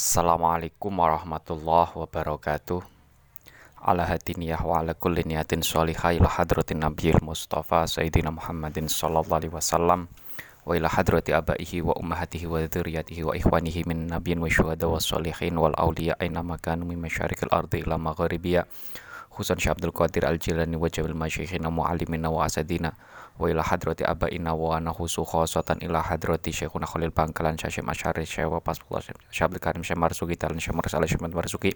Assalamualaikum warahmatullahi wabarakatuh. Ala hadiniyah wa ala kulli niyatin sholihah ila hadratin nabiyil mustafa Sayyidina Muhammadin sallallahu alaihi wasallam Wa ila hadrati abaihi wa ummahatihi wa dhuriyatihi wa ikhwanihi min nabiyin wa syuhada wa sholihin wal awliya Aina makanu min masyarikil ardi ila magharibiya Khusan Syekh Abdul Qadir Al-Jilani wa Jabil Masyikhina mu'alimina wa asadina wa ila hadrati abaina wa ana husu khosatan ila hadrati syekhuna Khalil Bangkalan Syekh Masyari Syekh Wapas Syekh Abdul Karim Syekh Marzuki Talan Syekh Mursal Syekh Marzuki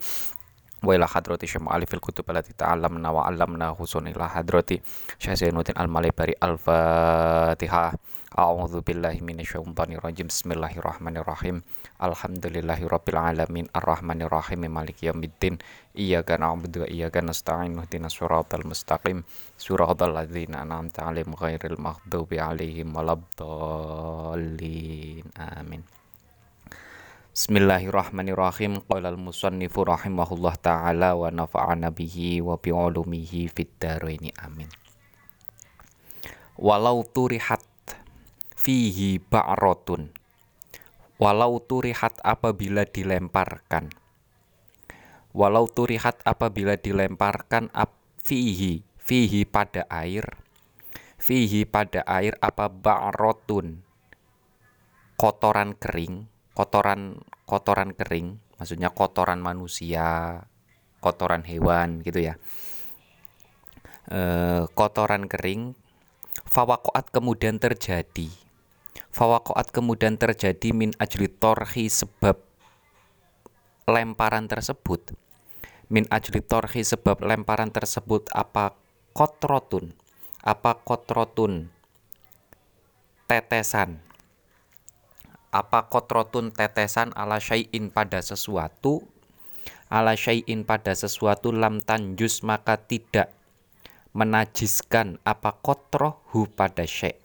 wa ila hadrati Syekh Mu'alifil Kutub Alati Ta'alamna wa alamna husun ila hadrati Syekh Zainuddin Al-Malibari Al-Fatihah A'udzu billahi minasyaitonir rajim. Bismillahirrahmanirrahim. Alhamdulillahirabbil alamin arrahmanir rahim maliki yaumiddin. Iyyaka na'budu wa iyyaka nasta'in ihdinas siratal mustaqim. Siratal ladzina an'amta 'alaihim ghairil maghdubi 'alaihim waladdallin. Amin. Bismillahirrahmanirrahim. Qala al-musannifu rahimahullah taala wa nafa'ana bihi wa bi ulumihi fid. Amin. Walau turihat fihi ba'rotun walau turihat apabila dilemparkan walau turihat apabila dilemparkan ap, fihi fihi pada air fihi pada air apa ba'rotun kotoran kering kotoran kotoran kering maksudnya kotoran manusia kotoran hewan gitu ya e, kotoran kering fawakoat kemudian terjadi Fawakoat kemudian terjadi min ajli torhi sebab lemparan tersebut. Min ajli torhi sebab lemparan tersebut apa kotrotun. Apa kotrotun tetesan. Apa kotrotun tetesan ala syai'in pada sesuatu. Ala syai'in pada sesuatu lam tanjus maka tidak menajiskan apa kotrohu pada syai'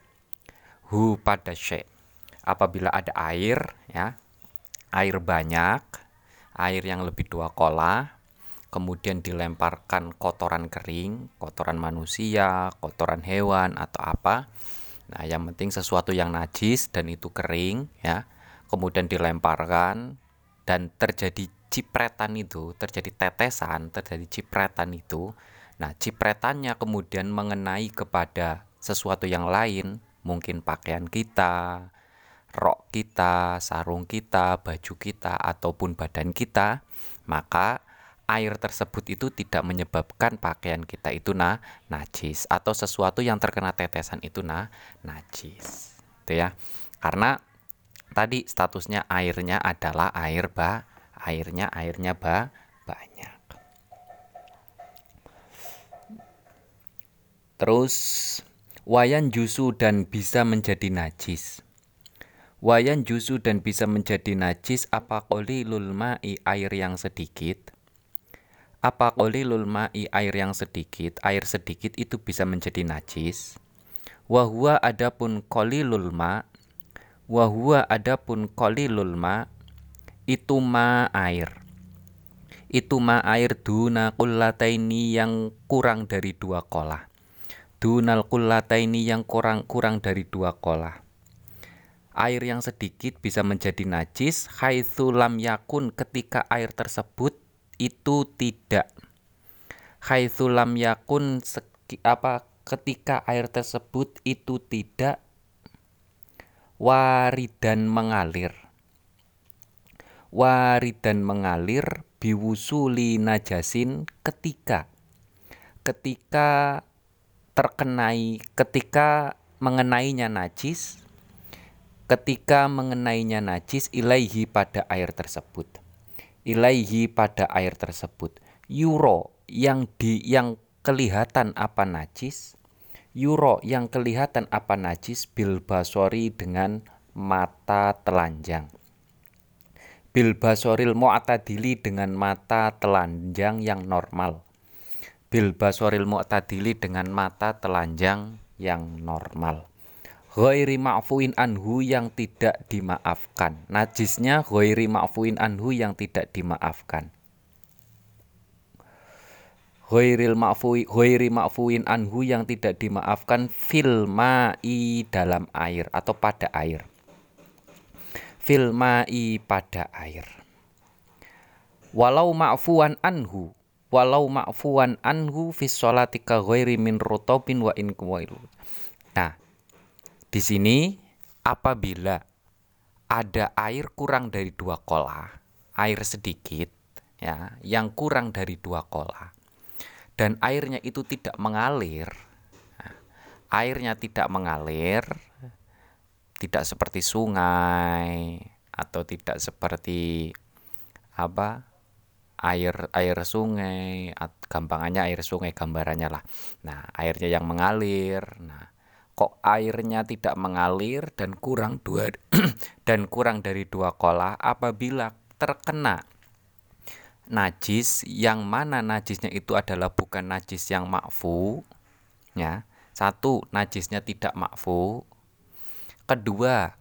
hu pada syek. Apabila ada air ya, air banyak, air yang lebih dua kola, kemudian dilemparkan kotoran kering, kotoran manusia, kotoran hewan atau apa. Nah, yang penting sesuatu yang najis dan itu kering ya, kemudian dilemparkan dan terjadi cipretan itu, terjadi tetesan, terjadi cipretan itu. Nah, cipretannya kemudian mengenai kepada sesuatu yang lain, mungkin pakaian kita, rok kita, sarung kita, baju kita, ataupun badan kita, maka air tersebut itu tidak menyebabkan pakaian kita itu nah najis atau sesuatu yang terkena tetesan itu nah najis. Itu ya. Karena tadi statusnya airnya adalah air ba, airnya airnya ba banyak. Terus wayan jusu dan bisa menjadi najis. Wayan jusu dan bisa menjadi najis apa koli lulma'i air yang sedikit. Apa koli lulma'i air yang sedikit, air sedikit itu bisa menjadi najis. Wahua adapun koli lulma, wahua adapun koli lulma, itu ma air. Itu ma air duna kullataini yang kurang dari dua kolah dunal ini yang kurang-kurang dari dua kolah. Air yang sedikit bisa menjadi najis haitsu lam yakun ketika air tersebut itu tidak. Haitsu lam yakun apa ketika air tersebut itu tidak waridan mengalir. Waridan mengalir biwusuli najasin ketika ketika terkenai ketika mengenainya najis ketika mengenainya najis ilaihi pada air tersebut ilaihi pada air tersebut. Yuro yang di yang kelihatan apa najis? Yuro yang kelihatan apa najis? Bil basori dengan mata telanjang. Bil basoril mu'tadili dengan mata telanjang yang normal. Bil basoril mu'tadili dengan mata telanjang yang normal. Ghairi ma'fuin anhu yang tidak dimaafkan. Najisnya ghairi ma'fuin anhu yang tidak dimaafkan. Ghairil ma'fui ghairi ma'fuin anhu yang tidak dimaafkan fil ma'i dalam air atau pada air. Fil ma'i pada air. walau ma'fuwan anhu walau ma'fuwan anhu fi sholati ka ghairi min rutubin wa in Nah, di sini apabila ada air kurang dari dua kola, air sedikit ya, yang kurang dari dua kola dan airnya itu tidak mengalir. Airnya tidak mengalir tidak seperti sungai atau tidak seperti apa air air sungai gampangannya air sungai gambarannya lah nah airnya yang mengalir nah kok airnya tidak mengalir dan kurang dua dan kurang dari dua kolah apabila terkena najis yang mana najisnya itu adalah bukan najis yang makfu ya satu najisnya tidak makfu kedua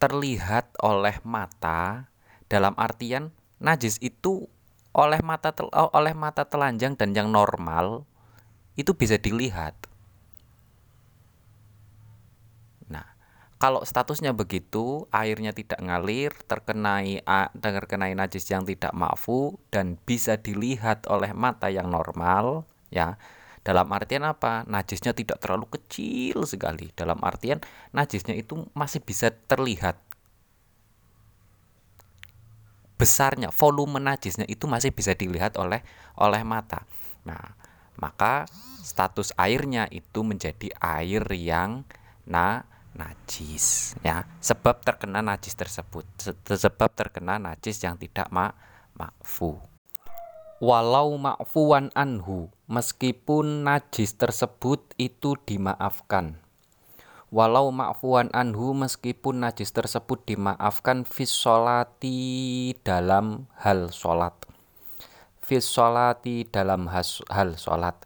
terlihat oleh mata. Dalam artian najis itu oleh mata oleh mata telanjang dan yang normal itu bisa dilihat. Nah, kalau statusnya begitu, airnya tidak ngalir, terkenai terkenai najis yang tidak maafu dan bisa dilihat oleh mata yang normal, ya dalam artian apa? Najisnya tidak terlalu kecil sekali. Dalam artian najisnya itu masih bisa terlihat. Besarnya, volume najisnya itu masih bisa dilihat oleh oleh mata. Nah, maka status airnya itu menjadi air yang na najis ya. Sebab terkena najis tersebut sebab terkena najis yang tidak ma makfu. Walau ma'fuwan anhu meskipun najis tersebut itu dimaafkan. Walau ma'fuwan anhu meskipun najis tersebut dimaafkan fis sholati dalam hal sholat. Fis sholati dalam hal sholat.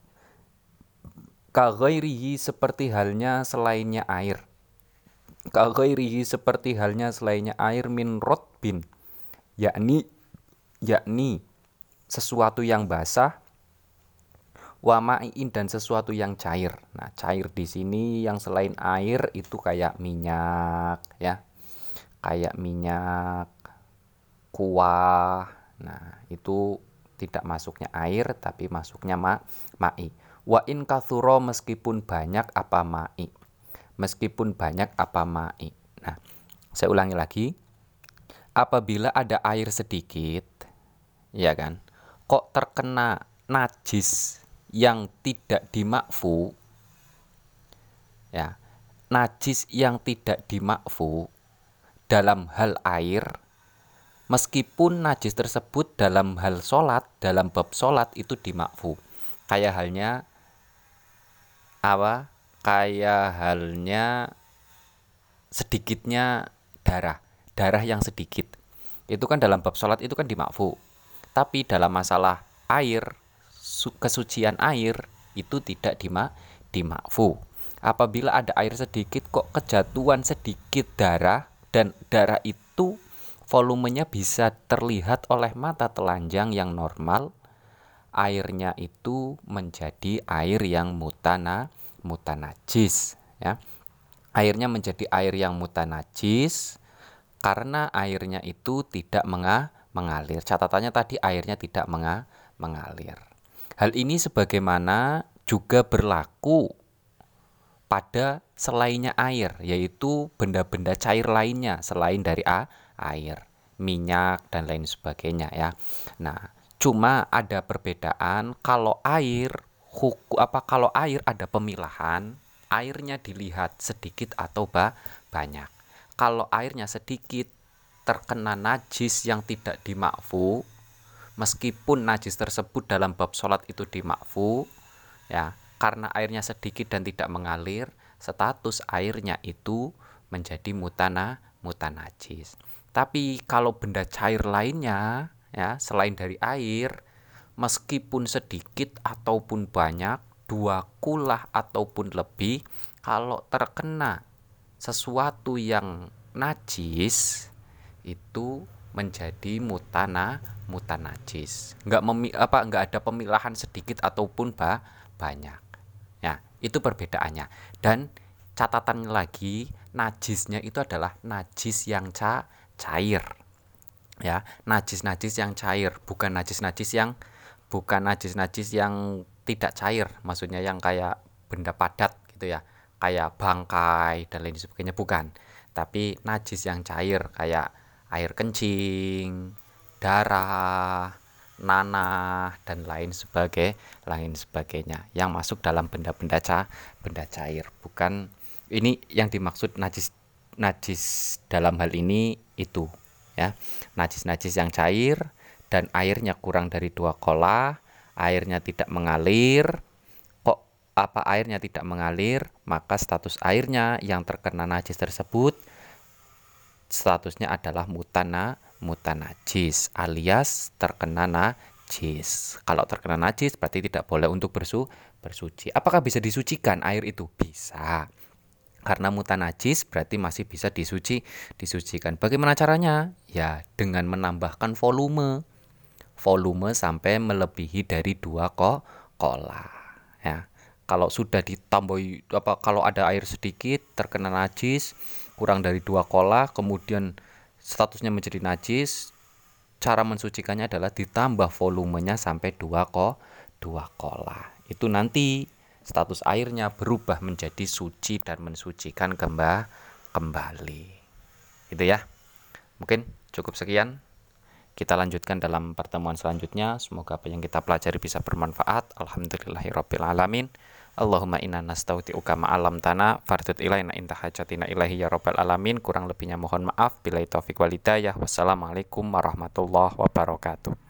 Kaghairihi seperti halnya selainnya air kaghairihi seperti halnya selainnya air min rotbin yakni yakni sesuatu yang basah wama'in dan sesuatu yang cair. Nah, cair di sini yang selain air itu kayak minyak ya. Kayak minyak, kuah. Nah, itu tidak masuknya air tapi masuknya ma ma'i. Wa in kathuro meskipun banyak apa ma'i. Meskipun banyak apa ma'i. Nah, saya ulangi lagi. Apabila ada air sedikit, ya kan? kok terkena najis yang tidak dimakfu ya najis yang tidak dimakfu dalam hal air meskipun najis tersebut dalam hal sholat dalam bab sholat itu dimakfu kayak halnya apa kayak halnya sedikitnya darah darah yang sedikit itu kan dalam bab sholat itu kan dimakfu tapi dalam masalah air, kesucian air itu tidak dima, dimakfu. Apabila ada air sedikit kok kejatuhan sedikit darah dan darah itu volumenya bisa terlihat oleh mata telanjang yang normal, airnya itu menjadi air yang mutana mutanajis ya. Airnya menjadi air yang mutanajis karena airnya itu tidak menga, mengalir. Catatannya tadi airnya tidak menga mengalir. Hal ini sebagaimana juga berlaku pada selainnya air, yaitu benda-benda cair lainnya selain dari a, air, minyak dan lain sebagainya ya. Nah, cuma ada perbedaan kalau air hukum apa kalau air ada pemilahan, airnya dilihat sedikit atau ba, banyak. Kalau airnya sedikit terkena najis yang tidak dimakfu meskipun najis tersebut dalam bab sholat itu dimakfu ya karena airnya sedikit dan tidak mengalir status airnya itu menjadi mutana mutanajis tapi kalau benda cair lainnya ya selain dari air meskipun sedikit ataupun banyak dua kulah ataupun lebih kalau terkena sesuatu yang najis itu menjadi mutana mutanajis. Nggak memi, apa nggak ada pemilahan sedikit ataupun ba, banyak. Ya itu perbedaannya. Dan catatannya lagi najisnya itu adalah najis yang ca, cair. Ya najis-najis yang cair bukan najis-najis yang bukan najis-najis yang tidak cair maksudnya yang kayak benda padat gitu ya kayak bangkai dan lain sebagainya bukan. Tapi najis yang cair kayak air kencing darah nanah dan lain sebagai lain sebagainya yang masuk dalam benda-benda ca benda cair. Bukan ini yang dimaksud najis najis dalam hal ini itu ya. Najis-najis yang cair dan airnya kurang dari dua kola airnya tidak mengalir kok apa airnya tidak mengalir maka status airnya yang terkena najis tersebut statusnya adalah mutana mutanajis alias terkena najis kalau terkena najis berarti tidak boleh untuk bersu bersuci apakah bisa disucikan air itu bisa karena mutanajis berarti masih bisa disuci disucikan. Bagaimana caranya? Ya dengan menambahkan volume. Volume sampai melebihi dari dua kola. Ya. Kalau sudah ditambahi apa kalau ada air sedikit terkena najis kurang dari dua kola kemudian statusnya menjadi najis cara mensucikannya adalah ditambah volumenya sampai dua kok dua kola. Itu nanti status airnya berubah menjadi suci dan mensucikan kembali kembali itu ya mungkin cukup sekian kita lanjutkan dalam pertemuan selanjutnya. Semoga apa yang kita pelajari bisa bermanfaat. Alhamdulillahirabbil alamin. Allahumma inna nastauti'uka ma'alam tanah fardut ilaina inta hajatina ilahi ya rabbal alamin. Kurang lebihnya mohon maaf. Bila taufik walidayah wassalamualaikum warahmatullahi wabarakatuh